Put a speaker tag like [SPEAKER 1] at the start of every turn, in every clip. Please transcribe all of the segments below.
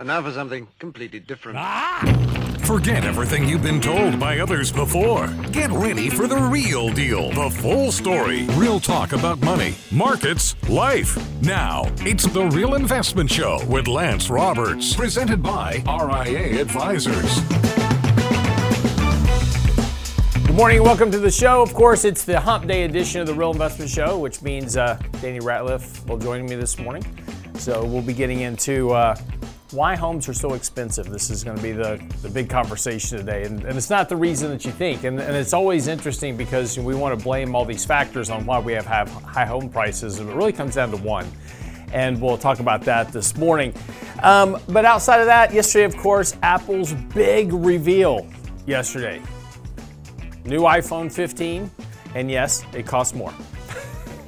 [SPEAKER 1] And now for something completely different. Ah!
[SPEAKER 2] Forget everything you've been told by others before. Get ready for the real deal, the full story, real talk about money, markets, life. Now, it's the Real Investment Show with Lance Roberts, presented by RIA Advisors.
[SPEAKER 3] Good morning welcome to the show. Of course, it's the Hump Day edition of the Real Investment Show, which means uh, Danny Ratliff will join me this morning. So we'll be getting into uh, why homes are so expensive. This is going to be the, the big conversation today. And, and it's not the reason that you think. And, and, it's always interesting because we want to blame all these factors on why we have, have high home prices. And it really comes down to one. And we'll talk about that this morning. Um, but outside of that, yesterday, of course, Apple's big reveal yesterday. New iPhone 15. And yes, it costs more.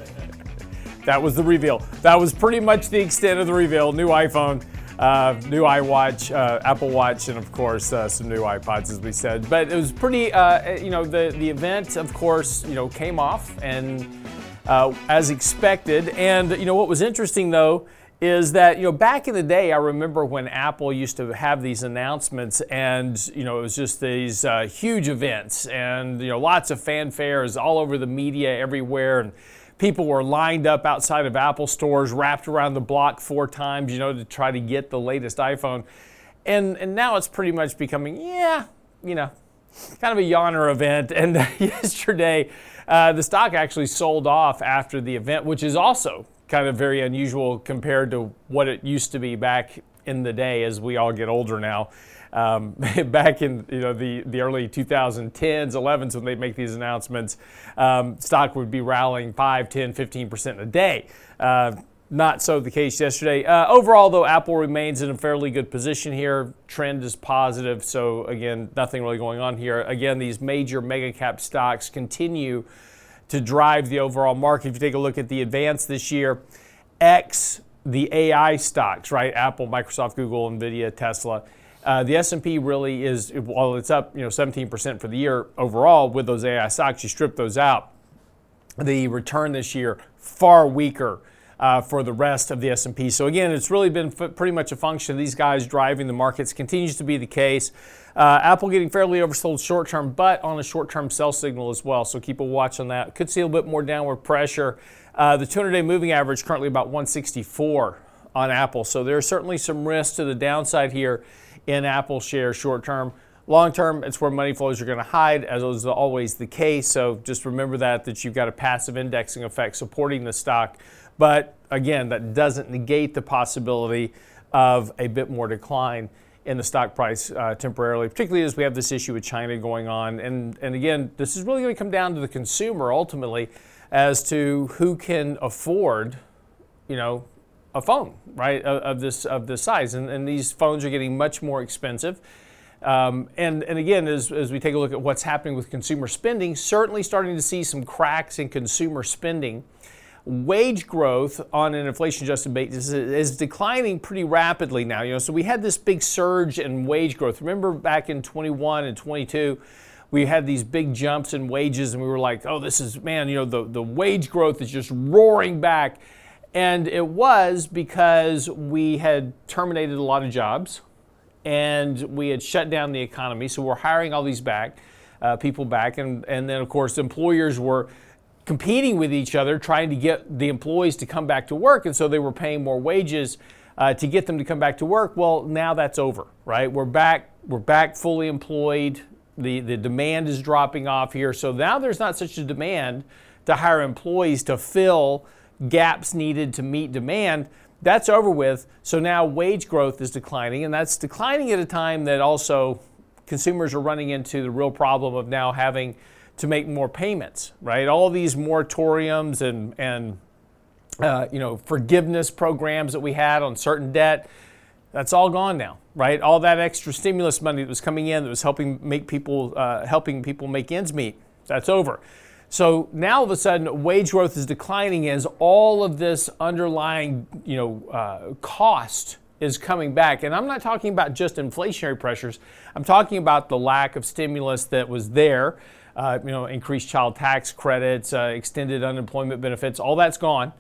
[SPEAKER 3] that was the reveal. That was pretty much the extent of the reveal. New iPhone uh, new iWatch, uh, Apple Watch, and of course uh, some new iPods, as we said. But it was pretty, uh, you know, the the event, of course, you know, came off and uh, as expected. And you know what was interesting though is that you know back in the day, I remember when Apple used to have these announcements, and you know it was just these uh, huge events, and you know lots of fanfares all over the media everywhere, and people were lined up outside of Apple stores, wrapped around the block four times, you know, to try to get the latest iPhone. And, and now it's pretty much becoming, yeah, you know, kind of a yawner event. And yesterday, uh, the stock actually sold off after the event, which is also kind of very unusual compared to what it used to be back in the day as we all get older now. Um, back in you know the, the early 2010s, 11s, when they make these announcements, um, stock would be rallying 5, 10, 15% a day. Uh, not so the case yesterday. Uh, overall, though, Apple remains in a fairly good position here. Trend is positive. So, again, nothing really going on here. Again, these major mega cap stocks continue to drive the overall market. If you take a look at the advance this year, X, the AI stocks, right? Apple, Microsoft, Google, Nvidia, Tesla uh, the S&P really is, while it's up, you know, 17% for the year overall with those AI stocks, you strip those out, the return this year far weaker uh, for the rest of the S&P. So again, it's really been f- pretty much a function of these guys driving the markets. Continues to be the case. Uh, Apple getting fairly oversold short term, but on a short term sell signal as well. So keep a watch on that. Could see a little bit more downward pressure. Uh, the 200-day moving average currently about 164 on Apple. So there's certainly some risk to the downside here in Apple shares short term. Long term, it's where money flows are going to hide, as is always the case. So just remember that that you've got a passive indexing effect supporting the stock. But again, that doesn't negate the possibility of a bit more decline in the stock price uh, temporarily, particularly as we have this issue with China going on. And, and again, this is really going to come down to the consumer ultimately as to who can afford, you know, a phone, right, of, of, this of this size, and, and these phones are getting much more expensive. Um, and, and again, as, as we take a look at what's happening with consumer spending, certainly starting to see some cracks in consumer spending. Wage growth on an inflation adjusted basis is declining pretty rapidly now. You know, so we had this big surge in wage growth. Remember back in 21 and 22, we had these big jumps in wages, and we were like, oh, this is, man, you know, the, the wage growth is just roaring back. And it was because we had terminated a lot of jobs and we had shut down the economy. So we're hiring all these back, uh, people back. And, and then, of course, employers were competing with each other, trying to get the employees to come back to work. And so they were paying more wages uh, to get them to come back to work. Well, now that's over, right? We're back, we're back fully employed. The, the demand is dropping off here. So now there's not such a demand to hire employees to fill gaps needed to meet demand, that's over with. So now wage growth is declining, and that's declining at a time that also consumers are running into the real problem of now having to make more payments, right? All these moratoriums and, and uh, you know, forgiveness programs that we had on certain debt, that's all gone now, right? All that extra stimulus money that was coming in that was helping make people, uh, helping people make ends meet, that's over. So now all of a sudden, wage growth is declining as all of this underlying, you know, uh, cost is coming back. And I'm not talking about just inflationary pressures. I'm talking about the lack of stimulus that was there. Uh, you know, increased child tax credits, uh, extended unemployment benefits, all that's gone.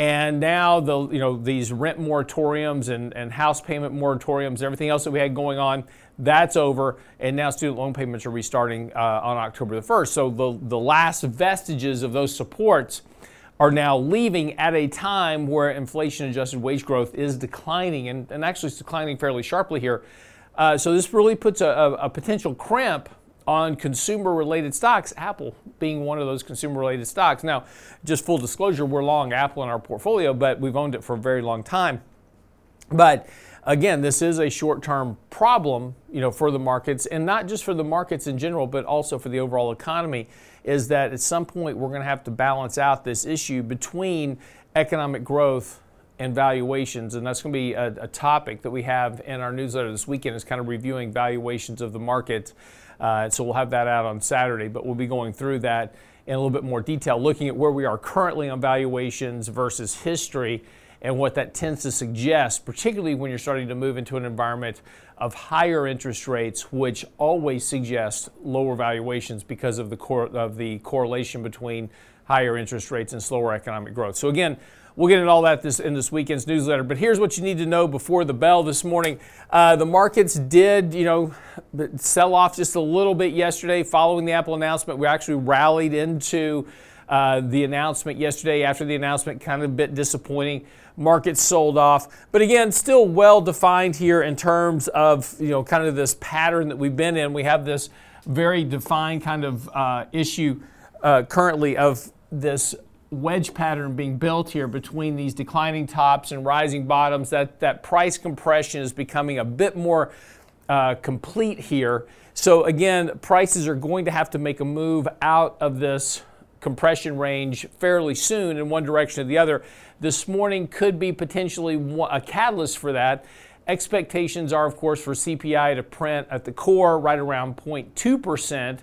[SPEAKER 3] And now the you know these rent moratoriums and, and house payment moratoriums, everything else that we had going on, that's over. And now student loan payments are restarting uh, on October the 1st. So the, the last vestiges of those supports are now leaving at a time where inflation adjusted wage growth is declining and, and actually it's declining fairly sharply here. Uh, so this really puts a, a, a potential crimp on consumer related stocks, Apple being one of those consumer related stocks. Now, just full disclosure, we're long Apple in our portfolio, but we've owned it for a very long time. But again, this is a short-term problem, you know, for the markets, and not just for the markets in general, but also for the overall economy. Is that at some point we're going to have to balance out this issue between economic growth and valuations, and that's going to be a, a topic that we have in our newsletter this weekend. Is kind of reviewing valuations of the market. Uh, so we'll have that out on Saturday, but we'll be going through that in a little bit more detail, looking at where we are currently on valuations versus history and what that tends to suggest, particularly when you're starting to move into an environment of higher interest rates, which always suggest lower valuations because of the, cor- of the correlation between higher interest rates and slower economic growth. So again, We'll get into all that this, in this weekend's newsletter. But here's what you need to know before the bell this morning. Uh, the markets did, you know, sell off just a little bit yesterday following the Apple announcement. We actually rallied into uh, the announcement yesterday. After the announcement, kind of a bit disappointing. Markets sold off, but again, still well defined here in terms of you know kind of this pattern that we've been in. We have this very defined kind of uh, issue uh, currently of this wedge pattern being built here between these declining tops and rising bottoms, that, that price compression is becoming a bit more uh, complete here. So again, prices are going to have to make a move out of this compression range fairly soon in one direction or the other. This morning could be potentially a catalyst for that. Expectations are, of course, for CPI to print at the core right around 0.2%,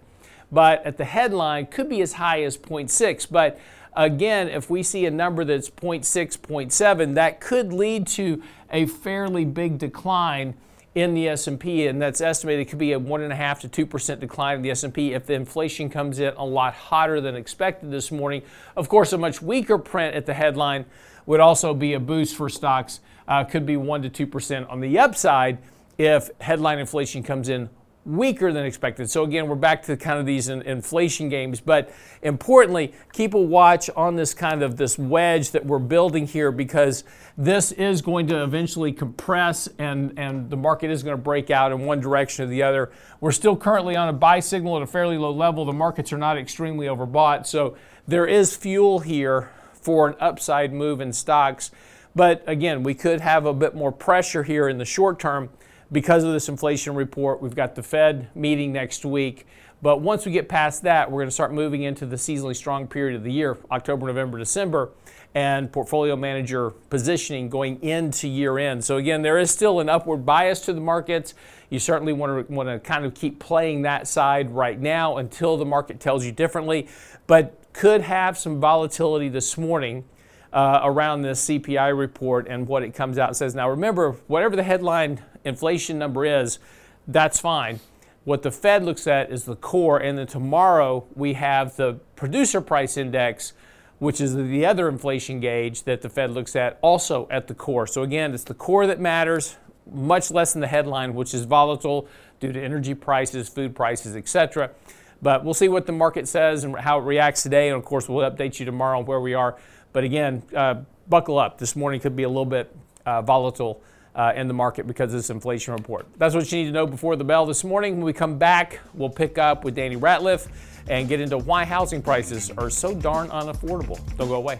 [SPEAKER 3] but at the headline could be as high as 0.6. But Again, if we see a number that's 0.6, 0.7, that could lead to a fairly big decline in the S&P, and that's estimated could be a one and a half to two percent decline in the S&P if the inflation comes in a lot hotter than expected this morning. Of course, a much weaker print at the headline would also be a boost for stocks. Uh, could be one to two percent on the upside if headline inflation comes in weaker than expected. So again, we're back to kind of these in, inflation games, but importantly, keep a watch on this kind of this wedge that we're building here because this is going to eventually compress and, and the market is going to break out in one direction or the other. We're still currently on a buy signal at a fairly low level. The markets are not extremely overbought, so there is fuel here for an upside move in stocks. But again, we could have a bit more pressure here in the short term because of this inflation report. We've got the Fed meeting next week. But once we get past that, we're going to start moving into the seasonally strong period of the year, October, November, December, and portfolio manager positioning going into year end. So again, there is still an upward bias to the markets. You certainly want to want to kind of keep playing that side right now until the market tells you differently, but could have some volatility this morning. Uh, around this CPI report and what it comes out and says. Now, remember, whatever the headline inflation number is, that's fine. What the Fed looks at is the core, and then tomorrow we have the producer price index, which is the other inflation gauge that the Fed looks at, also at the core. So again, it's the core that matters, much less than the headline, which is volatile due to energy prices, food prices, etc. But we'll see what the market says and how it reacts today, and of course we'll update you tomorrow on where we are. But again, uh, buckle up. This morning could be a little bit uh, volatile uh, in the market because of this inflation report. That's what you need to know before the bell this morning. When we come back, we'll pick up with Danny Ratliff and get into why housing prices are so darn unaffordable. Don't go away.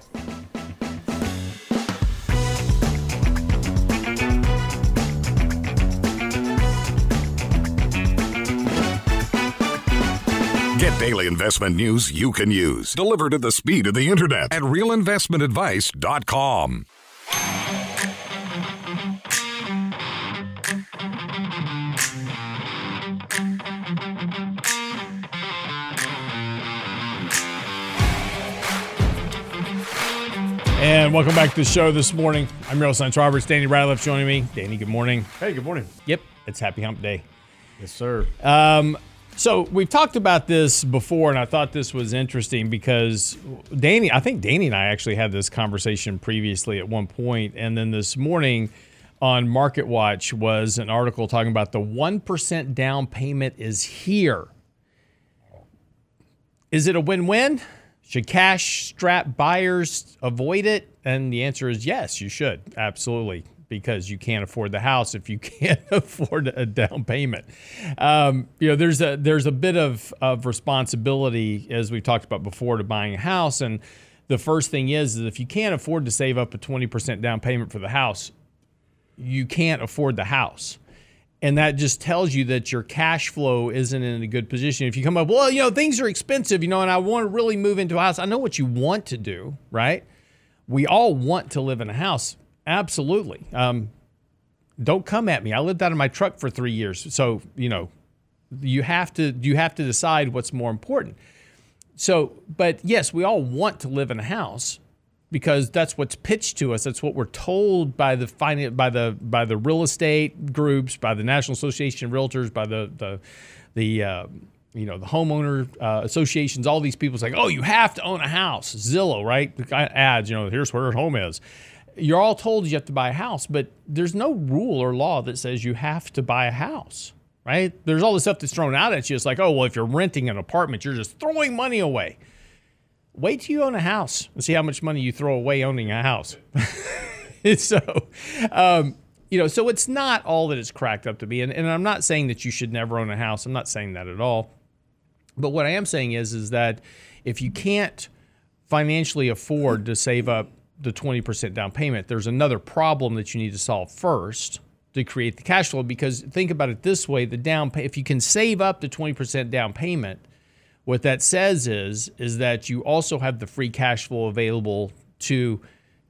[SPEAKER 2] Get daily investment news you can use, delivered at the speed of the internet at realinvestmentadvice.com.
[SPEAKER 3] And welcome back to the show this morning. I'm Real Science Roberts. Danny Ratliff joining me. Danny, good morning.
[SPEAKER 4] Hey, good morning.
[SPEAKER 3] Yep, it's Happy Hump Day.
[SPEAKER 4] Yes, sir.
[SPEAKER 3] Um, So we've talked about this before, and I thought this was interesting because Danny, I think Danny and I actually had this conversation previously at one point, and then this morning on Market Watch was an article talking about the one percent down payment is here. Is it a win-win? Should cash strap buyers avoid it? And the answer is yes, you should absolutely because you can't afford the house if you can't afford a down payment. Um, you know, there's a there's a bit of of responsibility as we've talked about before to buying a house, and the first thing is, is if you can't afford to save up a 20% down payment for the house, you can't afford the house. And that just tells you that your cash flow isn't in a good position. If you come up, well, you know, things are expensive, you know, and I want to really move into a house. I know what you want to do, right? We all want to live in a house Absolutely. Um, don't come at me. I lived out of my truck for three years, so you know, you have to you have to decide what's more important. So, but yes, we all want to live in a house because that's what's pitched to us. That's what we're told by the finance, by the by the real estate groups, by the National Association of Realtors, by the the the uh, you know the homeowner uh, associations. All these people say, "Oh, you have to own a house." Zillow, right? Ads, you know, here's where your home is you're all told you have to buy a house, but there's no rule or law that says you have to buy a house, right? There's all this stuff that's thrown out at you. It's like, oh, well, if you're renting an apartment, you're just throwing money away. Wait till you own a house and see how much money you throw away owning a house. so, um, you know, so it's not all that it's cracked up to be. And, and I'm not saying that you should never own a house. I'm not saying that at all. But what I am saying is, is that if you can't financially afford to save up the 20% down payment, there's another problem that you need to solve first to create the cash flow. Because think about it this way: the down pay, if you can save up the 20% down payment, what that says is is that you also have the free cash flow available to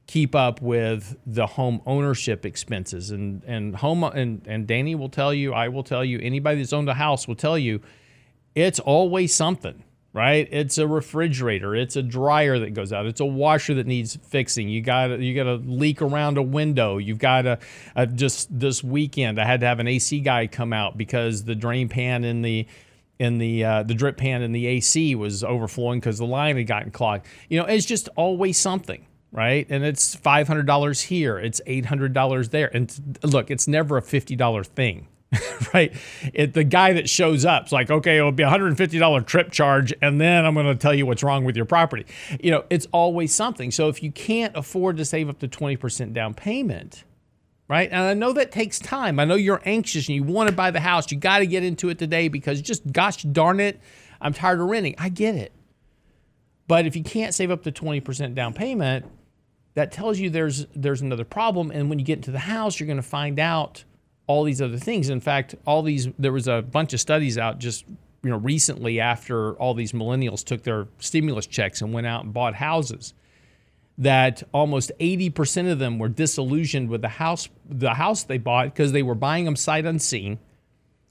[SPEAKER 3] keep up with the home ownership expenses and and home and and Danny will tell you, I will tell you, anybody that's owned a house will tell you, it's always something right? It's a refrigerator, it's a dryer that goes out, it's a washer that needs fixing. You got you got a leak around a window. You've got a, a, uh, just this weekend I had to have an AC guy come out because the drain pan in the in the uh, the drip pan in the AC was overflowing because the line had gotten clogged. You know, it's just always something. Right. And it's $500 here. It's $800 there. And look, it's never a $50 thing right? It, the guy that shows up is like, okay, it'll be a $150 trip charge, and then I'm going to tell you what's wrong with your property. You know, it's always something. So if you can't afford to save up to 20% down payment, right? And I know that takes time. I know you're anxious and you want to buy the house. You got to get into it today because just gosh darn it, I'm tired of renting. I get it. But if you can't save up to 20% down payment, that tells you there's there's another problem. And when you get into the house, you're going to find out all these other things. In fact, all these there was a bunch of studies out just you know recently after all these millennials took their stimulus checks and went out and bought houses that almost 80% of them were disillusioned with the house the house they bought because they were buying them sight unseen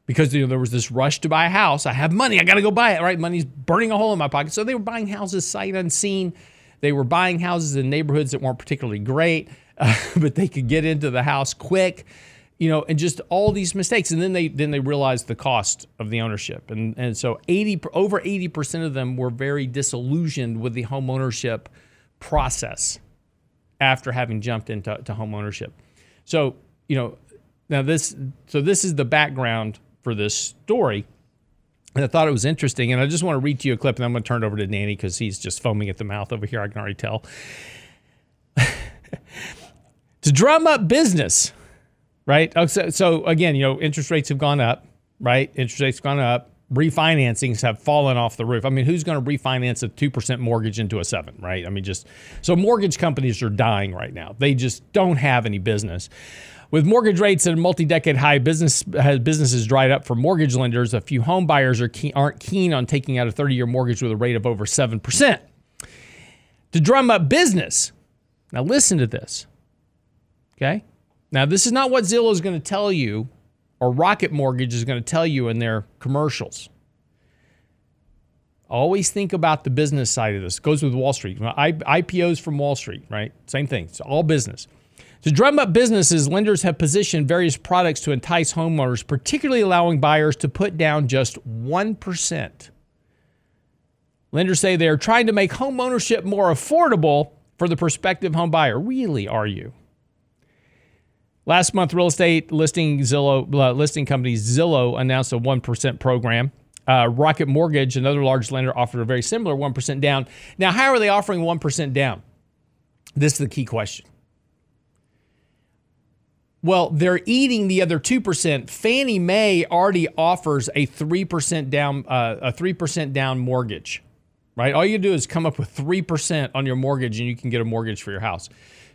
[SPEAKER 3] because you know, there was this rush to buy a house. I have money, I got to go buy it, right? Money's burning a hole in my pocket. So they were buying houses sight unseen. They were buying houses in neighborhoods that weren't particularly great, uh, but they could get into the house quick you know, and just all these mistakes. And then they then they realized the cost of the ownership. And and so 80 over 80% of them were very disillusioned with the home ownership process after having jumped into to home ownership. So, you know, now this so this is the background for this story. And I thought it was interesting. And I just want to read to you a clip, and I'm going to turn it over to Danny because he's just foaming at the mouth over here. I can already tell. to drum up business right? Oh, so, so again, you know, interest rates have gone up, right? Interest rates gone up. Refinancings have fallen off the roof. I mean, who's going to refinance a 2% mortgage into a 7, right? I mean, just so mortgage companies are dying right now. They just don't have any business. With mortgage rates at a multi-decade high, business has businesses dried up for mortgage lenders. A few home buyers are keen, aren't keen on taking out a 30-year mortgage with a rate of over 7%. To drum up business. Now listen to this. Okay? Now, this is not what Zillow is going to tell you or Rocket Mortgage is going to tell you in their commercials. Always think about the business side of this. It goes with Wall Street. IPOs from Wall Street, right? Same thing. It's all business. To drum up businesses, lenders have positioned various products to entice homeowners, particularly allowing buyers to put down just 1%. Lenders say they are trying to make homeownership more affordable for the prospective home buyer. Really, are you? Last month, real estate listing Zillow uh, listing company Zillow announced a one percent program. Uh, Rocket Mortgage, another large lender, offered a very similar one percent down. Now, how are they offering one percent down? This is the key question. Well, they're eating the other two percent. Fannie Mae already offers a three percent down uh, a three percent down mortgage, right? All you do is come up with three percent on your mortgage, and you can get a mortgage for your house.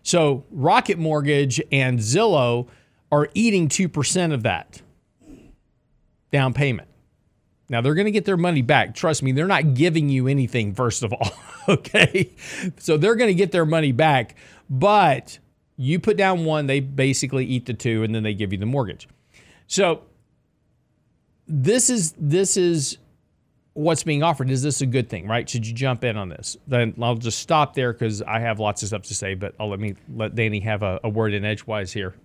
[SPEAKER 3] So Rocket Mortgage and Zillow are eating 2% of that down payment. Now they're going to get their money back. Trust me, they're not giving you anything, first of all. okay. So they're going to get their money back. But you put down one, they basically eat the two, and then they give you the mortgage. So this is this is what's being offered. Is this a good thing, right? Should you jump in on this? Then I'll just stop there because I have lots of stuff to say, but I'll let me let Danny have a, a word in edgewise here.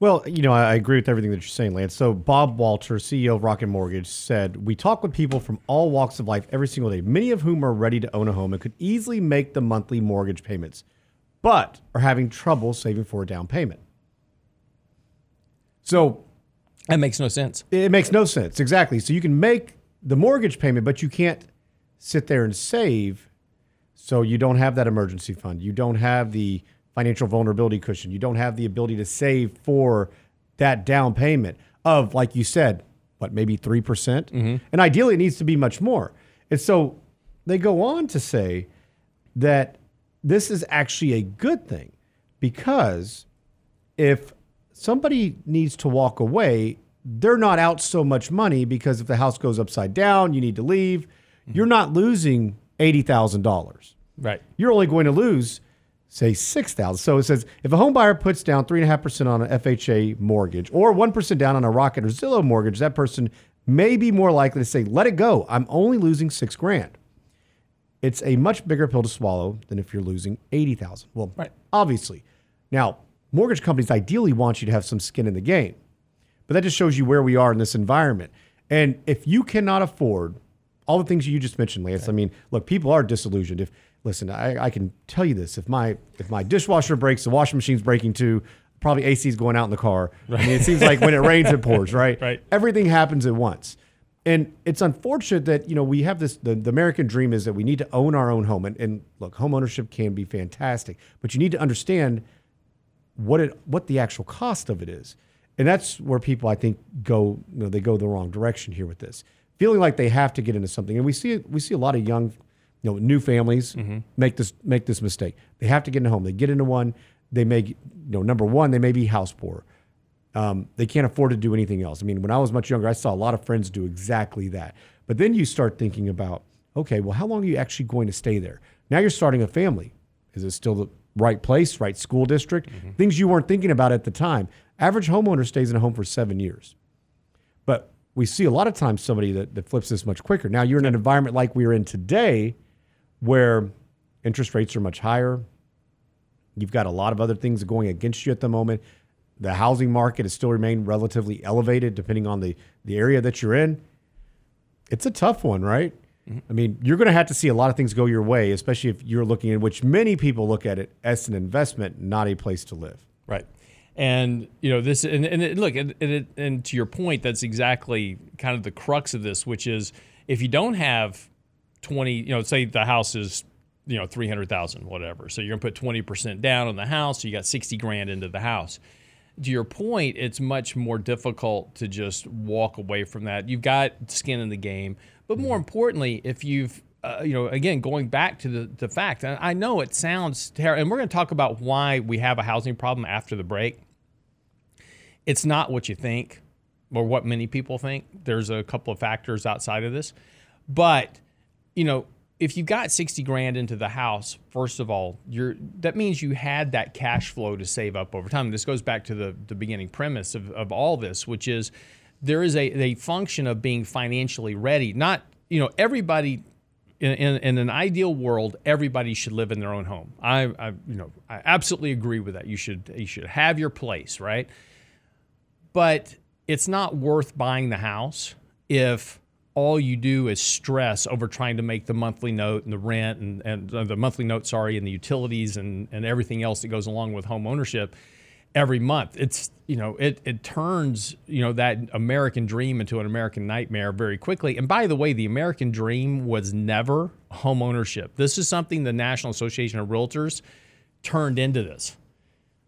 [SPEAKER 4] Well, you know, I agree with everything that you're saying, Lance. So Bob Walter, CEO of Rocket Mortgage, said, We talk with people from all walks of life every single day, many of whom are ready to own a home and could easily make the monthly mortgage payments, but are having trouble saving for a down payment. So
[SPEAKER 3] that makes no sense.
[SPEAKER 4] It makes no sense. Exactly. So you can make the mortgage payment, but you can't sit there and save. So you don't have that emergency fund. You don't have the financial vulnerability cushion. You don't have the ability to save for that down payment of, like you said, what, maybe 3%? percent mm hmm And ideally, it needs to be much more. And so they go on to say that this is actually a good thing because if somebody needs to walk away, they're not out so much money because if the house goes upside down, you need to leave. Mm-hmm. You're not losing eighty thousand dollars.
[SPEAKER 3] Right.
[SPEAKER 4] You're only going to lose, say, six thousand. So it says if a home buyer puts down three and a half percent on an FHA mortgage or one percent down on a Rocket or Zillow mortgage, that person may be more likely to say, "Let it go. I'm only losing six grand." It's a much bigger pill to swallow than if you're losing eighty thousand. Well, right. obviously. Now, mortgage companies ideally want you to have some skin in the game. But that just shows you where we are in this environment. And if you cannot afford all the things you just mentioned, Lance, I mean, look, people are disillusioned. If listen, I, I can tell you this: if my if my dishwasher breaks, the washing machine's breaking too. Probably AC is going out in the car. Right. I mean, it seems like when it rains, it pours. Right.
[SPEAKER 3] Right.
[SPEAKER 4] Everything happens at once. And it's unfortunate that you know we have this. The, the American dream is that we need to own our own home. And, and look, home ownership can be fantastic, but you need to understand what it what the actual cost of it is. And that's where people, I think, go. You know, they go the wrong direction here with this, feeling like they have to get into something. And we see we see a lot of young, you know, new families mm-hmm. make this make this mistake. They have to get into a home. They get into one. They may, you know, number one, they may be house poor. Um, they can't afford to do anything else. I mean, when I was much younger, I saw a lot of friends do exactly that. But then you start thinking about, okay, well, how long are you actually going to stay there? Now you're starting a family. Is it still the right place, right school district? Mm-hmm. Things you weren't thinking about at the time. Average homeowner stays in a home for seven years. But we see a lot of times somebody that, that flips this much quicker. Now you're in an environment like we're in today where interest rates are much higher. You've got a lot of other things going against you at the moment. The housing market has still remained relatively elevated depending on the, the area that you're in. It's a tough one, right? Mm-hmm. I mean, you're going to have to see a lot of things go your way, especially if you're looking at which many people look at it as an investment, not a place to live.
[SPEAKER 3] Right. And you know this, and, and look, and, and, and to your point, that's exactly kind of the crux of this, which is if you don't have twenty, you know, say the house is you know three hundred thousand, whatever, so you're gonna put twenty percent down on the house, so you got sixty grand into the house. To your point, it's much more difficult to just walk away from that. You've got skin in the game, but more importantly, if you've uh, you know, again, going back to the, the fact, I know it sounds terrible, and we're going to talk about why we have a housing problem after the break it's not what you think or what many people think. There's a couple of factors outside of this. But, you know, if you got 60 grand into the house, first of all, you're that means you had that cash flow to save up over time. This goes back to the, the beginning premise of, of all this, which is there is a, a function of being financially ready. Not, you know, everybody in, in, in, an ideal world, everybody should live in their own home. I, I, you know, I absolutely agree with that. You should, you should have your place, right? But it's not worth buying the house if all you do is stress over trying to make the monthly note and the rent and, and uh, the monthly note, sorry, and the utilities and, and everything else that goes along with home ownership every month. It's, you know, it, it turns, you know, that American dream into an American nightmare very quickly. And by the way, the American dream was never home ownership. This is something the National Association of Realtors turned into this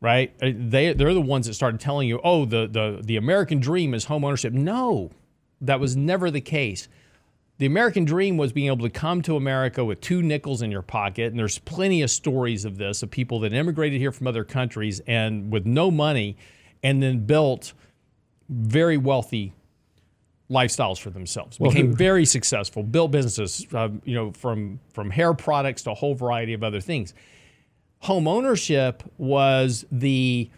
[SPEAKER 3] right? Uh, they they're the ones that started telling you, oh, the the the American dream is home ownership. No, that was never the case. The American dream was being able to come to America with two nickels in your pocket. And there's plenty of stories of this, of people that immigrated here from other countries and with no money and then built very wealthy lifestyles for themselves. Well, became very successful, built businesses, uh, you know, from from hair products to a whole variety of other things. Home ownership was the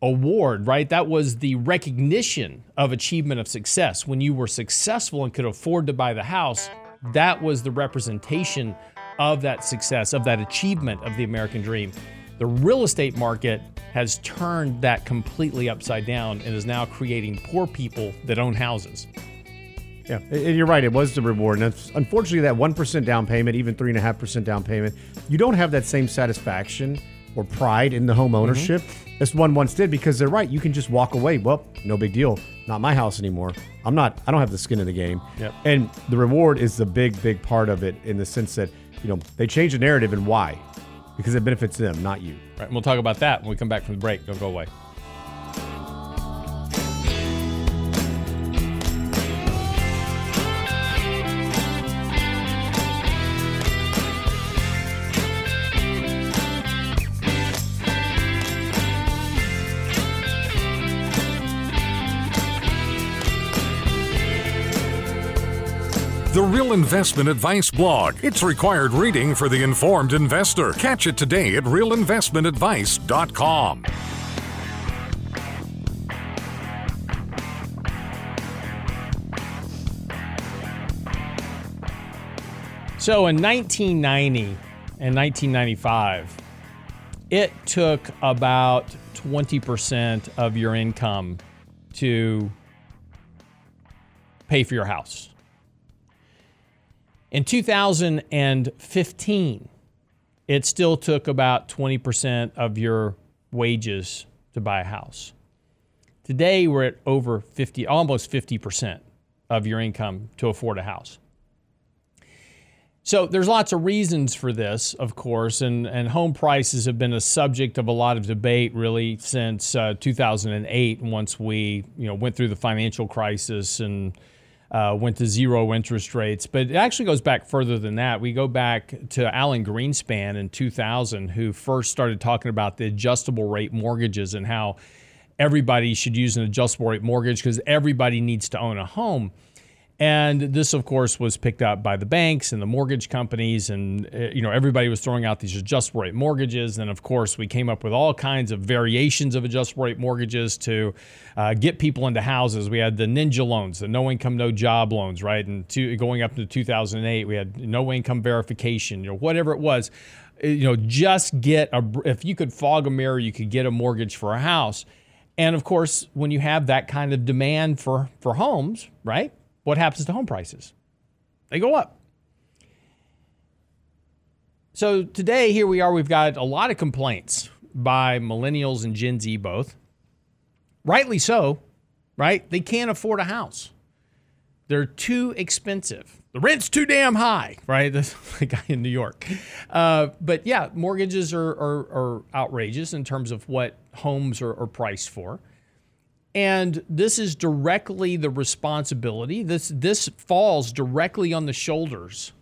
[SPEAKER 3] award, right? That was the recognition of achievement of success. When you were successful and could afford to buy the house, that was the representation of that success, of that achievement of the American dream. The real estate market has turned that completely upside down and is now creating poor people that own houses.
[SPEAKER 4] Yeah, and you're right. It was the reward. And unfortunately, that 1% down payment, even 3.5% down payment, you don't have that same satisfaction or pride in the home ownership. Mm-hmm. This one once did because they're right. You can just walk away. Well, no big deal. Not my house anymore. I'm not. I don't have the skin in the game.
[SPEAKER 3] Yep.
[SPEAKER 4] And the reward is the big, big part of it in the sense that you know they change the narrative and why, because it benefits them, not you.
[SPEAKER 3] Right. And we'll talk about that when we come back from the break. Don't go away.
[SPEAKER 2] The Real Investment Advice blog. It's required reading for the informed investor. Catch it today at realinvestmentadvice.com.
[SPEAKER 3] So in 1990 and 1995, it took about 20% of your income to pay for your house. In 2015, it still took about 20% of your wages to buy a house. Today, we're at over 50, almost 50% of your income to afford a house. So there's lots of reasons for this, of course, and, and home prices have been a subject of a lot of debate really since uh, 2008, once we you know went through the financial crisis and uh, went to zero interest rates. But it actually goes back further than that. We go back to Alan Greenspan in 2000, who first started talking about the adjustable rate mortgages and how everybody should use an adjustable rate mortgage because everybody needs to own a home. And this, of course, was picked up by the banks and the mortgage companies, and uh, you know everybody was throwing out these adjustable rate mortgages. And of course, we came up with all kinds of variations of adjustable rate mortgages to uh, get people into houses. We had the ninja loans, the no income, no job loans, right? And to, going up into 2008, we had no income verification, you know, whatever it was. Uh, you know, just get a if you could fog a mirror, you could get a mortgage for a house. And of course, when you have that kind of demand for for homes, right? What happens to home prices? They go up. So today, here we are, we've got a lot of complaints by millennials and Gen Z both. Rightly so, right? They can't afford a house. They're too expensive. The rent's too damn high, right? The guy in New York. Uh, but yeah, mortgages are, are, are, outrageous in terms of what homes are, are priced for. And this is directly the responsibility. This this falls directly on the shoulders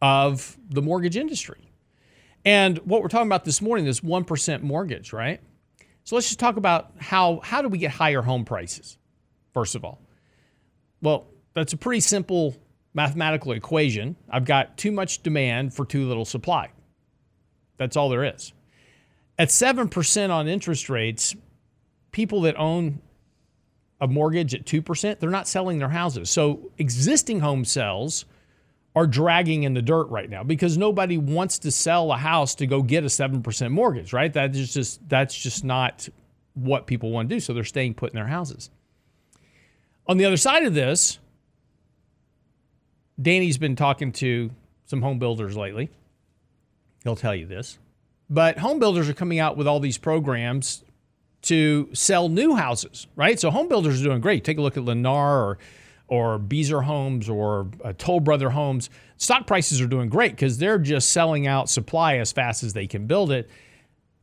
[SPEAKER 3] of the mortgage industry. And what we're talking about this morning is 1% mortgage, right? So let's just talk about how how do we get higher home prices? First of all. Well, that's a pretty simple mathematical equation. I've got too much demand for too little supply. That's all there is. At 7% on interest rates, people that own a mortgage at 2%, they're not selling their houses. So existing home sales are dragging in the dirt right now because nobody wants to sell a house to go get a 7% mortgage, right? That is just that's just not what people want to do, so they're staying put in their houses. On the other side of this, Danny's been talking to some home builders lately. He'll tell you this. But home builders are coming out with all these programs to sell new houses, right? So home builders are doing great. Take a look at Lennar or or Beazer Homes or uh, Toll Brother Homes. Stock prices are doing great because they're just selling out supply as fast as they can build it.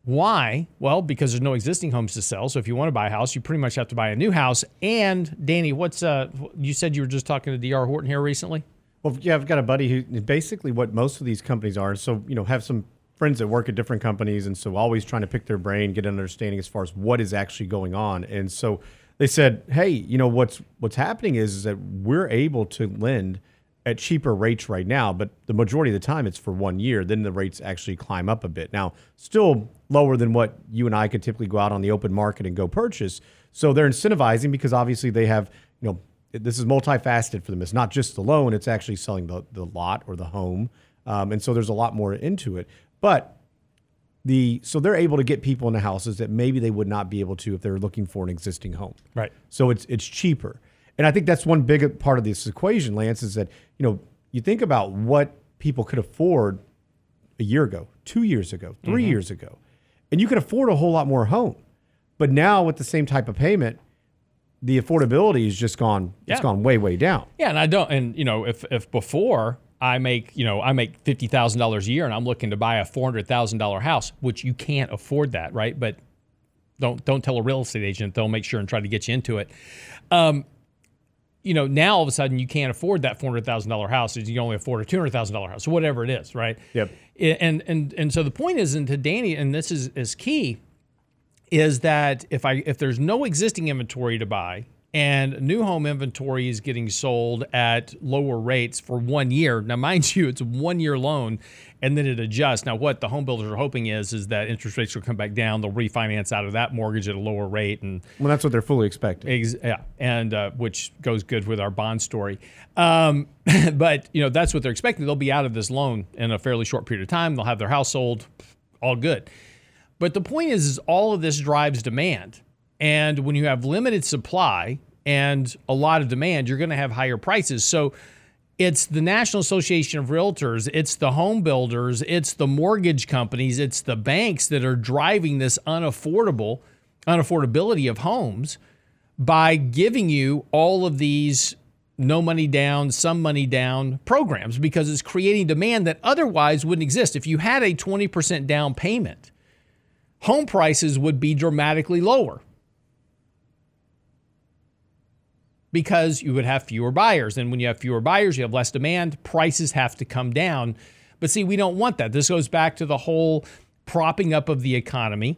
[SPEAKER 3] Why? Well, because there's no existing homes to sell. So if you want to buy a house, you pretty much have to buy a new house. And Danny, what's uh? You said you were just talking to D.R. Horton here recently.
[SPEAKER 4] Well, yeah, I've got a buddy who basically what most of these companies are. So you know, have some friends that work at different companies, and so always trying to pick their brain, get an understanding as far as what is actually going on. And so they said, hey, you know what's what's happening is, is that we're able to lend at cheaper rates right now, but the majority of the time it's for one year. Then the rates actually climb up a bit. Now, still lower than what you and I could typically go out on the open market and go purchase. So they're incentivizing because obviously they have, you know, this is multifaceted for them. It's not just the loan; it's actually selling the the lot or the home, um, and so there's a lot more into it. But the so they're able to get people into houses that maybe they would not be able to if they're looking for an existing home.
[SPEAKER 3] Right.
[SPEAKER 4] So it's it's cheaper. And I think that's one big part of this equation, Lance, is that, you know, you think about what people could afford a year ago, two years ago, 3
[SPEAKER 3] Mm-hmm.
[SPEAKER 4] years ago. And you could afford a whole lot more home. But now with the same type of payment, the affordability has just gone
[SPEAKER 3] yeah.
[SPEAKER 4] it's gone way, way down.
[SPEAKER 3] Yeah, and I don't, and you know, if if before I make, you know, I make fifty thousand dollars a year, and I'm looking to buy a four hundred thousand dollar house, which you can't afford that, right? But don't don't tell a real estate agent; they'll make sure and try to get you into it. Um, you know, now all of a sudden you can't afford that four hundred thousand dollar house; you can only afford a two hundred thousand dollar house, or whatever it is, right?
[SPEAKER 4] Yep.
[SPEAKER 3] And and and so the point is, and to Danny, and this is is key is that if I if there's no existing inventory to buy and new home inventory is getting sold at lower rates for one year. Now, mind you, it's a one year loan and then it adjusts. Now, what the home builders are hoping is is that interest rates will come back down. They'll refinance out of that mortgage at a lower rate and
[SPEAKER 4] Well, that's what they're fully expecting.
[SPEAKER 3] Ex- yeah, and uh, which goes good with our bond story. Um, but you know that's what they're expecting. They'll be out of this loan in a fairly short period of time. They'll have their house sold, all good. But the point is, is all of this drives demand, and when you have limited supply and a lot of demand, you're going to have higher prices. So. It's the National Association of Realtors, it's the home builders, it's the mortgage companies, it's the banks that are driving this unaffordable unaffordability of homes by giving you all of these no money down, some money down programs because it's creating demand that otherwise wouldn't exist. If you had a 20% down payment, home prices would be dramatically lower because you would have fewer buyers. And when you have fewer buyers, you have less demand, prices have to come down. But see, we don't want that. This goes back to the whole propping up of the economy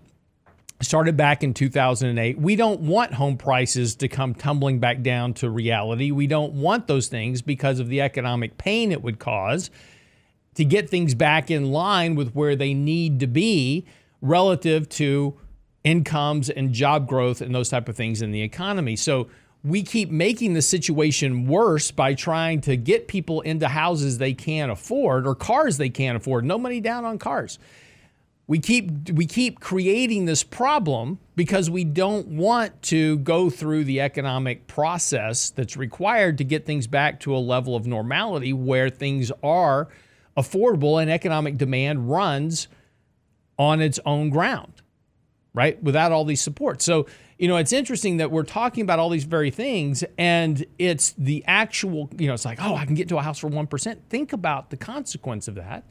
[SPEAKER 3] started back in 2008. We don't want home prices to come tumbling back down to reality. We don't want those things because of the economic pain it would cause to get things back in line with where they need to be relative to incomes and job growth and those type of things in the economy. So we keep making the situation worse by trying to get people into houses they can't afford or cars they can't afford. No money down on cars. We keep we keep creating this problem because we don't want to go through the economic process that's required to get things back to a level of normality where things are affordable and economic demand runs on its own ground right? Without all these supports. So you know it's interesting that we're talking about all these very things and it's the actual you know it's like oh i can get to a house for 1% think about the consequence of that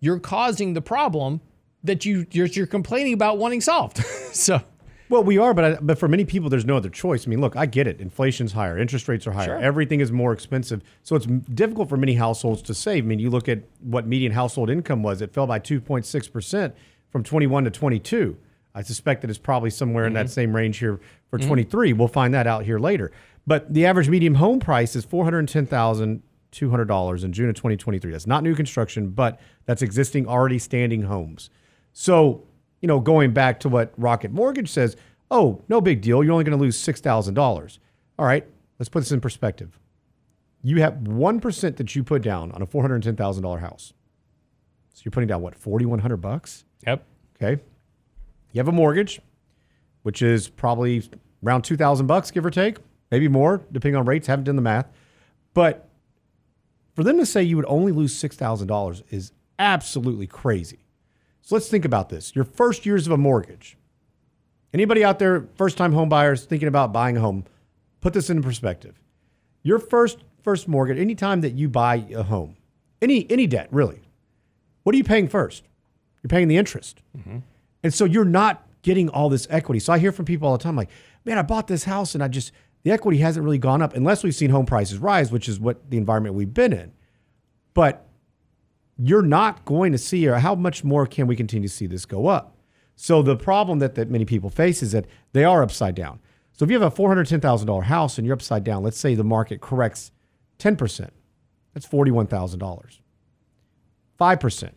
[SPEAKER 3] you're causing the problem that you you're, you're complaining about wanting solved. so
[SPEAKER 4] Well, we are, but I, but for many people, there's no other choice. I mean, look, I get it. Inflation's higher, interest rates are higher,
[SPEAKER 3] Sure.
[SPEAKER 4] everything is more expensive. So it's difficult for many households to save. I mean, you look at what median household income was; it fell by 2.6 percent from 21 to 22. I suspect that it's probably somewhere in that mm-hmm. same range here for mm-hmm. 23. We'll find that out here later. But the average medium home price is 410,000. $200 in June of 2023. That's not new construction, but that's existing already standing homes. So, you know, going back to what Rocket Mortgage says, oh, no big deal. You're only going to lose $6,000. All right, let's put this in perspective. you have 1% that you put down on a $410,000 house. So you're putting down what, 4100 bucks?
[SPEAKER 3] Yep.
[SPEAKER 4] Okay. You have a mortgage, which is probably around 2000 bucks give or take, maybe more depending on rates, haven't done the math. But for them to say you would only lose $6,000 is absolutely crazy. So let's think about this. Your first years of a mortgage. Anybody out there, first time home buyers thinking about buying a home, put this into perspective. Your first first mortgage, anytime that you buy a home, any any debt really, what are you paying first? You're paying the interest. Mm-hmm. And so you're not getting all this equity. So I hear from people all the time like, man, I bought this house and I just, the equity hasn't really gone up unless we've seen home prices rise, which is what the environment we've been in. But you're not going to see, or how much more can we continue to see this go up? So the problem that, that many people face is that they are upside down. So if you have a $410,000 house and you're upside down, let's say the market corrects 10%, that's $41,000. 5%,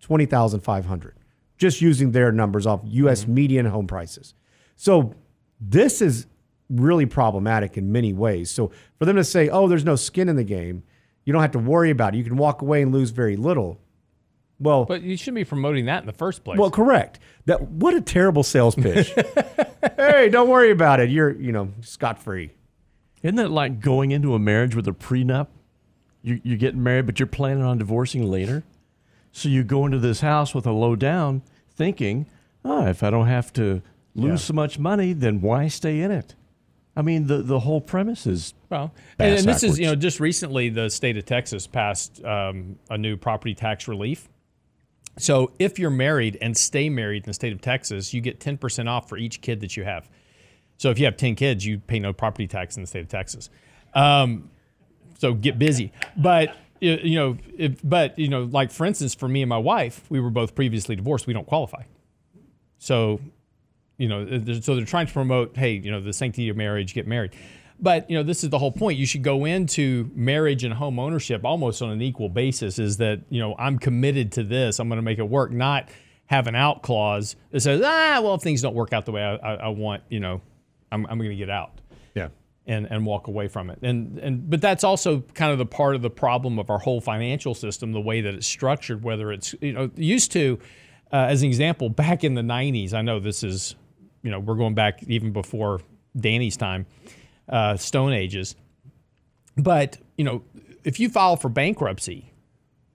[SPEAKER 4] 20,500. Just using their numbers off US mm-hmm. median home prices. So this is really problematic in many ways. So for them to say, "Oh, there's no skin in the game. You don't have to worry about it. You can walk away and lose very little." Well,
[SPEAKER 3] But you shouldn't be promoting that in the first place.
[SPEAKER 4] well, correct. That what a terrible sales pitch. hey, don't worry about it. You're, you know, scot free.
[SPEAKER 5] Isn't that like going into a marriage with a prenup? You, you're getting married, but you're planning on divorcing later. So you go into this house with a low down, thinking, "Oh, if I don't have to lose
[SPEAKER 4] Yeah.
[SPEAKER 5] so much money, then why stay in it?" I mean, the the whole premise is
[SPEAKER 3] Well, and, and this is, you know, just recently the state of Texas passed um, a new property tax relief. So if you're married and stay married in the state of Texas, you get 10% off for each kid that you have. So if you have 10 kids, you pay no property tax in the state of Texas. Um, so get busy. But you know, if, but you know, like for instance, for me and my wife, we were both previously divorced. We don't qualify. So you know, so they're trying to promote, hey, you know, the sanctity of marriage, get married. But you know, this is the whole point. You should go into marriage and home ownership almost on an equal basis. Is that you know I'm committed to this. I'm going to make it work. Not have an out clause that says, ah, well, if things don't work out the way I, I, I want, you know, I'm, I'm going to get out. And and walk away from it. And and but that's also kind of the part of the problem of our whole financial system, the way that it's structured. Whether it's you know used to, uh, as an example, back in the '90s. I know this is, you know, we're going back even before Danny's time, uh, Stone Ages. But you know, if you file for bankruptcy,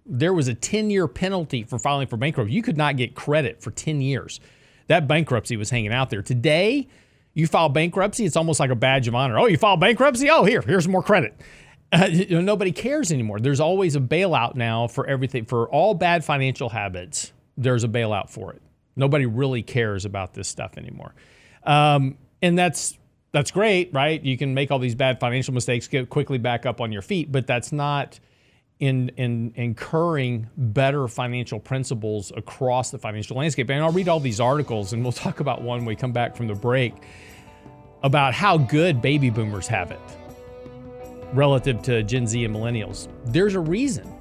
[SPEAKER 3] there was a 10 year penalty for filing for bankruptcy. You could not get credit for 10 years. That bankruptcy was hanging out there. Today, you file bankruptcy, it's almost like a badge of honor. Oh, you file bankruptcy? Oh, here, here's more credit. Uh, you know, nobody cares anymore. There's always a bailout now for everything. For all bad financial habits, there's a bailout for it. Nobody really cares about this stuff anymore. Um, and that's that's great, right? You can make all these bad financial mistakes, get quickly back up on your feet, but that's not in in incurring better financial principles across the financial landscape. And I'll read all these articles, and we'll talk about one when we come back from the break about how good baby boomers have it relative to Gen Z and millennials. There's a reason.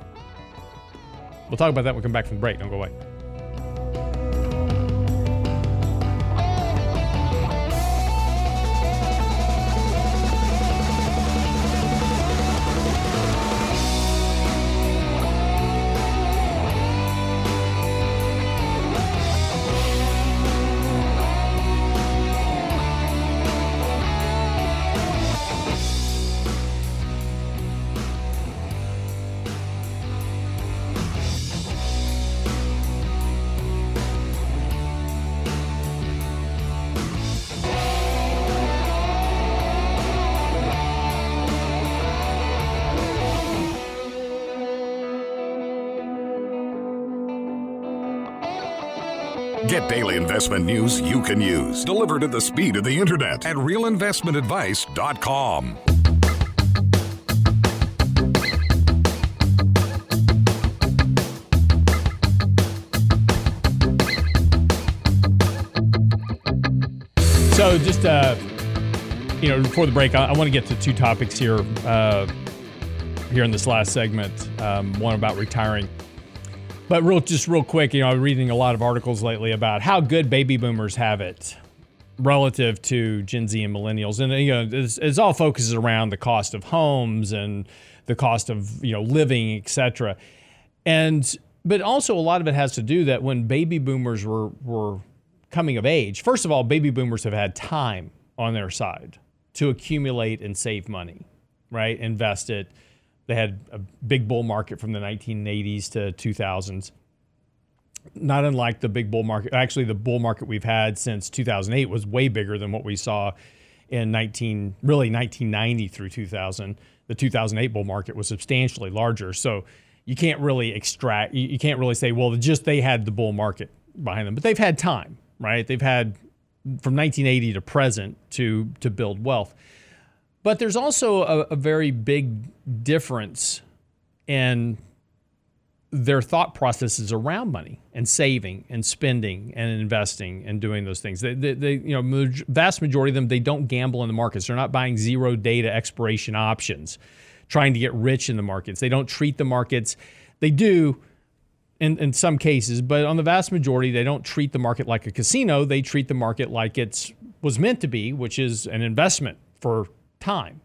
[SPEAKER 3] We'll talk about that when we come back from the break. Don't go away.
[SPEAKER 2] Get daily investment news you can use, delivered at the speed of the internet at realinvestmentadvice.com.
[SPEAKER 3] So just uh, you know, before the break, I, I want to get to two topics here. Uh, here in this last segment, um, one about retiring, but real, just real quick. You know, I'm reading a lot of articles lately about how good baby boomers have it. relative to Gen Z and millennials, and you know, it's, it's all focuses around the cost of homes and the cost of you know living, etc. And but also a lot of it has to do that when baby boomers were were coming of age. First of all, baby boomers have had time on their side to accumulate and save money, right? Invest it. They had a big bull market from the 1980s to 2000s not unlike the big bull market. Actually, the bull market we've had since 2008 was way bigger than what we saw in 19 really 1990 through 2000. The 2008 bull market was substantially larger. So you can't really extract. You, can't really say, well, just they had the bull market behind them, but they've had time, right? They've had from 1980 to present to to build wealth. But there's also a, a very big difference in their thought processes around money and saving and spending and investing and doing those things. They, they, they, you know, vast majority of them, they don't gamble in the markets. They're not buying zero day to expiration options, trying to get rich in the markets. They don't treat the markets. They do in, in some cases, but on the vast majority, they don't treat the market like a casino. They treat the market like it's was meant to be, which is an investment for time.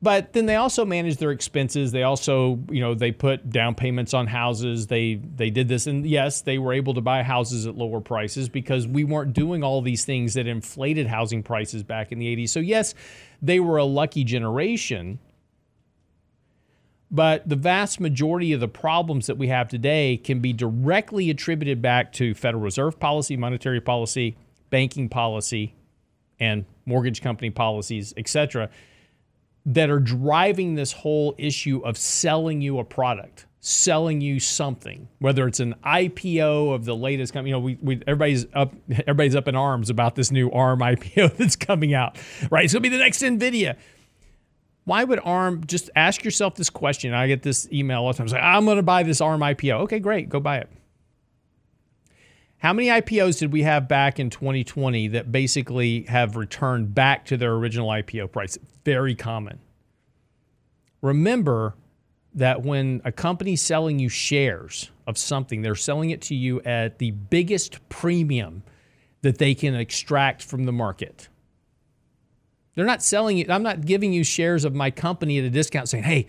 [SPEAKER 3] But then they also manage their expenses. They also you know they put down payments on houses. They they did this. And yes they were able to buy houses at lower prices because we weren't doing all these things that inflated housing prices back in the 80s so yes they were a lucky generation but the vast majority of the problems that we have today can be directly attributed back to Federal Reserve policy, monetary policy, banking policy, and mortgage company policies, et cetera that are driving this whole issue of selling you a product, selling you something, whether it's an IPO of the latest company. You know, we, we everybody's up everybody's up in arms about this new ARM IPO that's coming out, right? It's gonna be the next NVIDIA. Why would ARM just ask yourself this question? I get this email all the time. It's like, I'm gonna buy this ARM IPO. Okay, great, go buy it. How many IPOs did we have back in 2020 that basically have returned back to their original IPO price? Very common. Remember that when a company's selling you shares of something, they're selling it to you at the biggest premium that they can extract from the market. They're not selling it, I'm not giving you shares of my company at a discount saying, hey,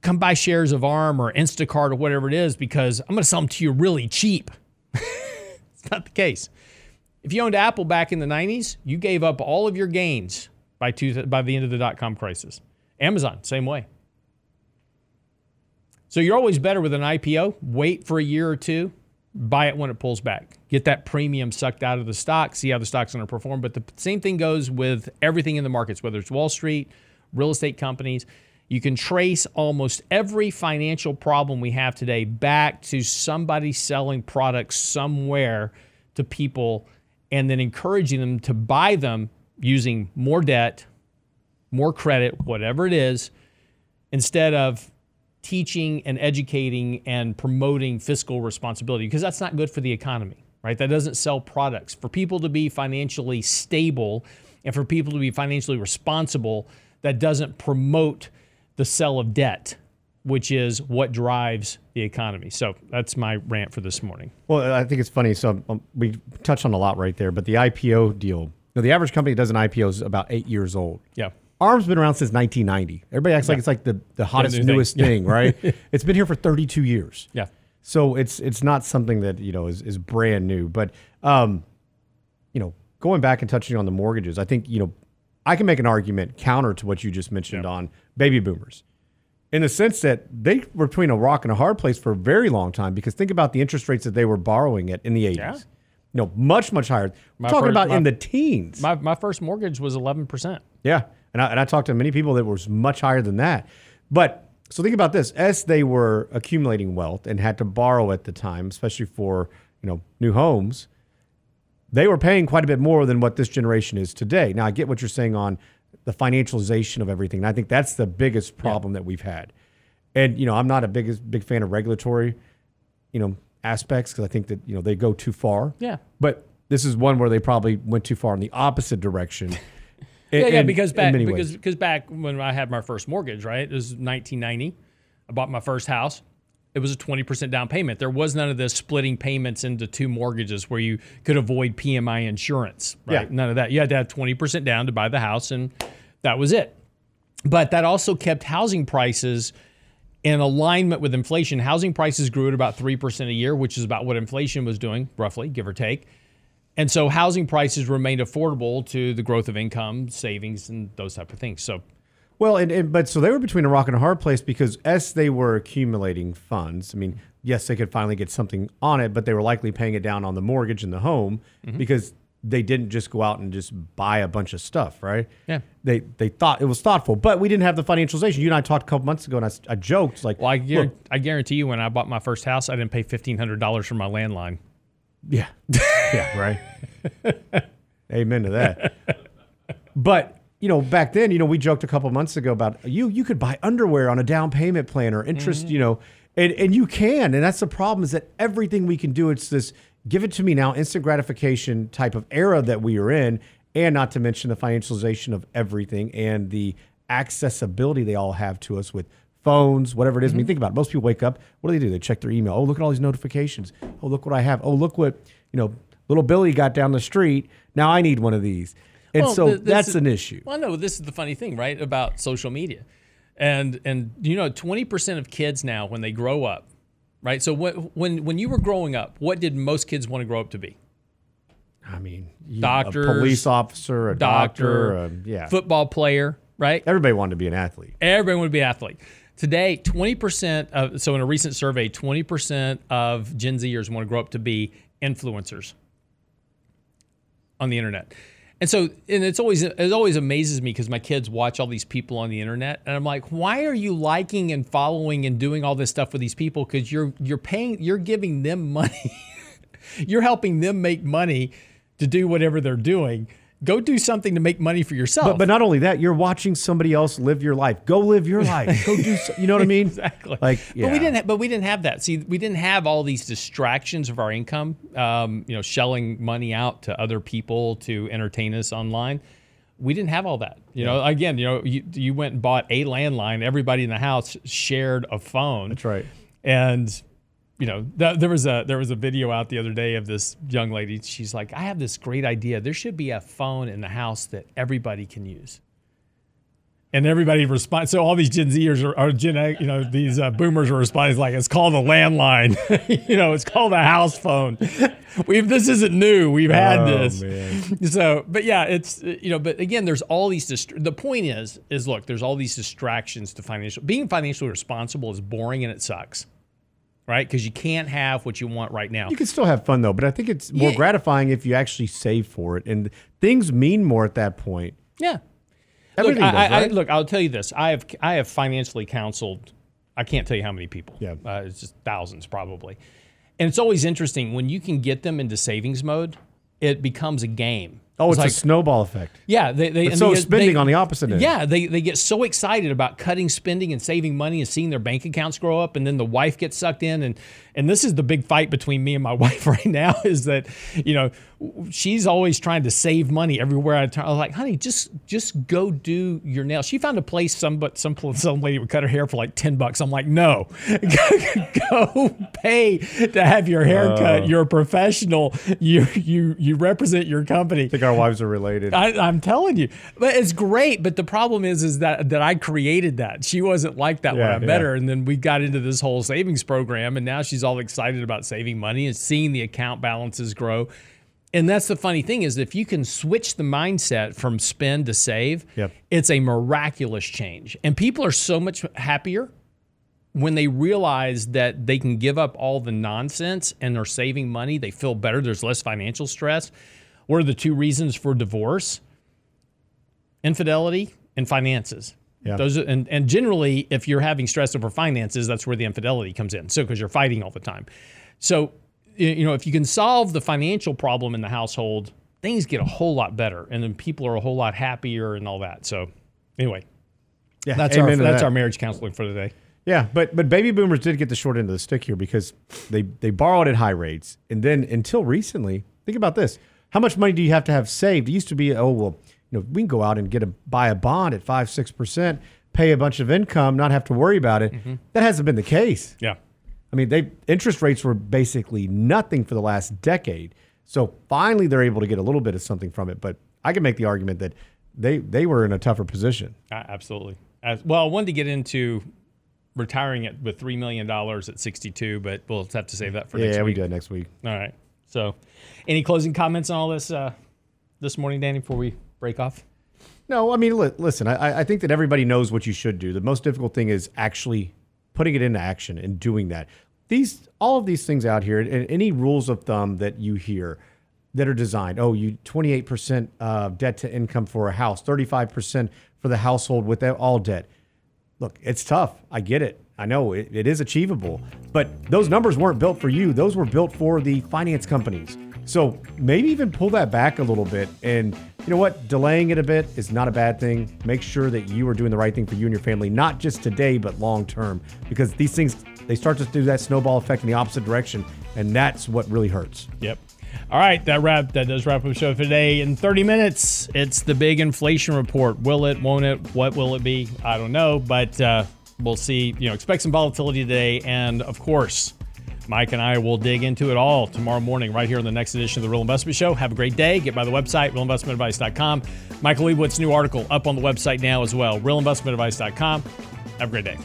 [SPEAKER 3] come buy shares of ARM or Instacart or whatever it is because I'm going to sell them to you really cheap. not the case. If you owned Apple back in the 90s, you gave up all of your gains by, two, by the end of the dot com crisis. Amazon, same way. So you're always better with an IPO. Wait for a year or two, buy it when it pulls back. Get that premium sucked out of the stock, see how the stock's going to perform. But the same thing goes with everything in the markets, whether it's Wall Street, real estate companies. You can trace almost every financial problem we have today back to somebody selling products somewhere to people and then encouraging them to buy them using more debt, more credit, whatever it is, instead of teaching and educating and promoting fiscal responsibility because that's not good for the economy, right? That doesn't sell products. For people to be financially stable and for people to be financially responsible, that doesn't promote the sell of debt, which is what drives the economy. So that's my rant for this morning.
[SPEAKER 4] Well, I think it's funny. So um, we touched on a lot right there, but the IPO deal. You know, the average company that does an IPO is about eight years old.
[SPEAKER 3] Yeah.
[SPEAKER 4] ARM's been around since 1990. Everybody acts yeah. like it's like the, the hottest, new newest thing, thing right? it's been here for 32 years.
[SPEAKER 3] Yeah.
[SPEAKER 4] So it's it's not something that you know is, is brand new. But um, you know, going back and touching on the mortgages, I think you know I can make an argument counter to what you just mentioned yeah. on baby boomers in the sense that they were between a rock and a hard place for a very long time because think about the interest rates that they were borrowing at in the 80s. Yeah. You know, much, much higher. We're talking first, about my, in the teens.
[SPEAKER 3] My, my first mortgage was 11%.
[SPEAKER 4] Yeah. And I, and I talked to many people that was much higher than that. But so think about this as they were accumulating wealth and had to borrow at the time, especially for, you know, new homes, they were paying quite a bit more than what this generation is today. Now, I get what you're saying on the financialization of everything. And I think that's the biggest problem yeah. that we've had. And you know, I'm not a big big fan of regulatory, you know, aspects because I think that you know they go too far.
[SPEAKER 3] Yeah.
[SPEAKER 4] But this is one where they probably went too far in the opposite direction.
[SPEAKER 3] yeah, in, yeah, because back because because back when I had my first mortgage, right? It was 1990. I bought my first house, it was a 20% down payment. There was none of this splitting payments into two mortgages where you could avoid PMI insurance, right?
[SPEAKER 4] Yeah.
[SPEAKER 3] None of that. You had to have 20% down to buy the house, and that was it. But that also kept housing prices in alignment with inflation. Housing prices grew at about 3% a year, which is about what inflation was doing, roughly, give or take. And so housing prices remained affordable to the growth of income, savings, and those type of things. So
[SPEAKER 4] Well, and, and but so they were between a rock and a hard place because as they were accumulating funds, I mean, yes, they could finally get something on it, but they were likely paying it down on the mortgage and the home
[SPEAKER 3] Mm-hmm.
[SPEAKER 4] because they didn't just go out and just buy a bunch of stuff, right?
[SPEAKER 3] Yeah.
[SPEAKER 4] They they thought it was thoughtful, but we didn't have the financialization. You and I talked a couple months ago, and I joked like,
[SPEAKER 3] Well, I, guar- I guarantee you, when I bought my first house, I didn't pay fifteen hundred dollars for my landline.
[SPEAKER 4] Yeah. yeah, right. Amen to that. But, you know, back then, you know, we joked a couple months ago about you you could buy underwear on a down payment plan or interest, mm-hmm. you know, and, and you can. And that's the problem is that everything we can do, it's this give it to me now, instant gratification type of era that we are in, and not to mention the financialization of everything and the accessibility they all have to us with phones, whatever it is. I mean, mm-hmm. think about it. Most people wake up, what do they do? They check their email. Oh, look at all these notifications. Oh, look what I have. Oh, look what, you know, little Billy got down the street. Now I need one of these. And
[SPEAKER 3] Well,
[SPEAKER 4] so
[SPEAKER 3] th-
[SPEAKER 4] that's
[SPEAKER 3] is-
[SPEAKER 4] an issue.
[SPEAKER 3] Well, no, this is the funny thing, right, about social media, and and you know, twenty percent of kids now when they grow up, right. So what, when when you were growing up, what did most kids want to grow up to be?
[SPEAKER 4] I mean, a police officer, a
[SPEAKER 3] Doctor,
[SPEAKER 4] doctor, um, yeah.
[SPEAKER 3] football player, right?
[SPEAKER 4] Everybody wanted to be an athlete.
[SPEAKER 3] Everyone would be an athlete. Today, 20% of, so in a recent survey, 20% of Gen Zers want to grow up to be influencers on the internet. And so, and it's always, it always amazes me because my kids watch all these people on the internet and I'm like, why are you liking and following and doing all this stuff with these people? Cause you're, you're paying, you're giving them money. you're helping them make money to do whatever they're doing. Go do something to make money for yourself.
[SPEAKER 4] But, but not only that, you're watching somebody else live your life. Go live your life. Go do. So, you know what I mean?
[SPEAKER 3] exactly.
[SPEAKER 4] Like,
[SPEAKER 3] but we didn't. Ha- but we didn't have that. See, we didn't have all these distractions of our income. Um, you know, shelling money out to other people to entertain us online. We didn't have all that. You know, again, you know, you, you went and bought a landline. Everybody in the house shared a phone.
[SPEAKER 4] That's right.
[SPEAKER 3] And you know, th- there was a there was a video out the other day of this young lady. She's like, I have this great idea. There should be a phone in the house that everybody can use. And everybody responds. So all these Gen Zers or, or Gen, A- you know, these uh, Boomers are responding like, "It's called a landline. you know, it's called a house phone. We've this isn't new. We've had
[SPEAKER 4] Oh,
[SPEAKER 3] this.
[SPEAKER 4] man.
[SPEAKER 3] So, but yeah, it's you know, but again, there's all these. Dist- the point is, is look, there's all these distractions to financial. Being financially responsible is boring and it sucks, right? Because you can't have what you want right now.
[SPEAKER 4] You can still have fun though, but I think it's more
[SPEAKER 3] Yeah.
[SPEAKER 4] gratifying if you actually save for it, and things mean more at that point.
[SPEAKER 3] Yeah.
[SPEAKER 4] Everything
[SPEAKER 3] look, I,
[SPEAKER 4] does,
[SPEAKER 3] I,
[SPEAKER 4] right?
[SPEAKER 3] I, look, I'll tell you this. I have I have financially counseled. I can't tell you how many people.
[SPEAKER 4] Yeah.
[SPEAKER 3] uh, it's just thousands probably. And it's always interesting when you can get them into savings mode. It becomes a game.
[SPEAKER 4] Oh, it's,
[SPEAKER 3] like
[SPEAKER 4] a snowball effect.
[SPEAKER 3] yeah. They, they and
[SPEAKER 4] so
[SPEAKER 3] they
[SPEAKER 4] spending
[SPEAKER 3] they-
[SPEAKER 4] on the opposite end.
[SPEAKER 3] Yeah, they, they get so excited about cutting spending and saving money and seeing their bank accounts grow up, and then the wife gets sucked in, and and this is the big fight between me and my wife right now is that you know she's always trying to save money everywhere I turn. I was like, honey, just just go do your nails. She found a place some but some some lady would cut her hair for like ten bucks. I'm like, no, go pay to have your hair
[SPEAKER 4] Oh.
[SPEAKER 3] cut. You're a professional. You you you represent your company.
[SPEAKER 4] Our wives are related.
[SPEAKER 3] I, I'm telling you, but it's great. But the problem is, is that that I created that. She wasn't like that when
[SPEAKER 4] Yeah,
[SPEAKER 3] I met
[SPEAKER 4] yeah.
[SPEAKER 3] her, and then we got into this whole savings program, and now she's all excited about saving money and seeing the account balances grow. And that's the funny thing is if you can switch the mindset from spend to save,
[SPEAKER 4] Yep.
[SPEAKER 3] it's a miraculous change. And people are so much happier when they realize that they can give up all the nonsense and they're saving money, they feel better. There's less financial stress. What are the two reasons for divorce? Infidelity and finances.
[SPEAKER 4] Yeah.
[SPEAKER 3] Those are, and, and generally, if you're having stress over finances, that's where the infidelity comes in. So, because you're fighting all the time. So, you know, if you can solve the financial problem in the household, things get a whole lot better, and then people are a whole lot happier and all that. So, anyway,
[SPEAKER 4] yeah,
[SPEAKER 3] that's our that's
[SPEAKER 4] that.
[SPEAKER 3] our marriage counseling for today.
[SPEAKER 4] Yeah, but but baby boomers did get the short end of the stick here because they they borrowed at high rates, and then until recently, think about this: how much money do you have to have saved? It used to be, oh well, you know, we can go out and get a buy a bond at five six percent, pay a bunch of income, not have to worry about it.
[SPEAKER 3] Mm-hmm.
[SPEAKER 4] That hasn't been the case.
[SPEAKER 3] Yeah.
[SPEAKER 4] I mean, they interest rates were basically nothing for the last decade. So finally, they're able to get a little bit of something from it. But I can make the argument that they they were in a tougher position.
[SPEAKER 3] Uh, absolutely. As, well, I wanted to get into retiring it with three million dollars at 62, but we'll have to save that for next
[SPEAKER 4] yeah, we
[SPEAKER 3] week.
[SPEAKER 4] do it next week.
[SPEAKER 3] All right. So, any closing comments on all this uh, this morning, Danny, before we break off?
[SPEAKER 4] No, I mean, li- listen, I, I think that everybody knows what you should do. The most difficult thing is actually putting it into action and doing that. These, all of these things out here, and any rules of thumb that you hear that are designed. Oh, you 28% uh, debt to income for a house, 35% for the household with all debt. Look, it's tough. I get it. I know it, it is achievable, but those numbers weren't built for you. Those were built for the finance companies. So maybe even pull that back a little bit. And you know what? Delaying it a bit is not a bad thing. Make sure that you are doing the right thing for you and your family, not just today, but long term, because these things, they start to do that snowball effect in the opposite direction. And that's what really hurts.
[SPEAKER 3] Yep. All right, that wrap that does wrap up the show for today. In 30 minutes, it's the big inflation report. Will it? Won't it? What will it be? I don't know, but uh, we'll see. You know, expect some volatility today, and of course, Mike and I will dig into it all tomorrow morning, right here on the next edition of the Real Investment Show. Have a great day. Get by the website, realinvestmentadvice.com. Michael Lebowitz' new article up on the website now as well, realinvestmentadvice.com. Have a great day.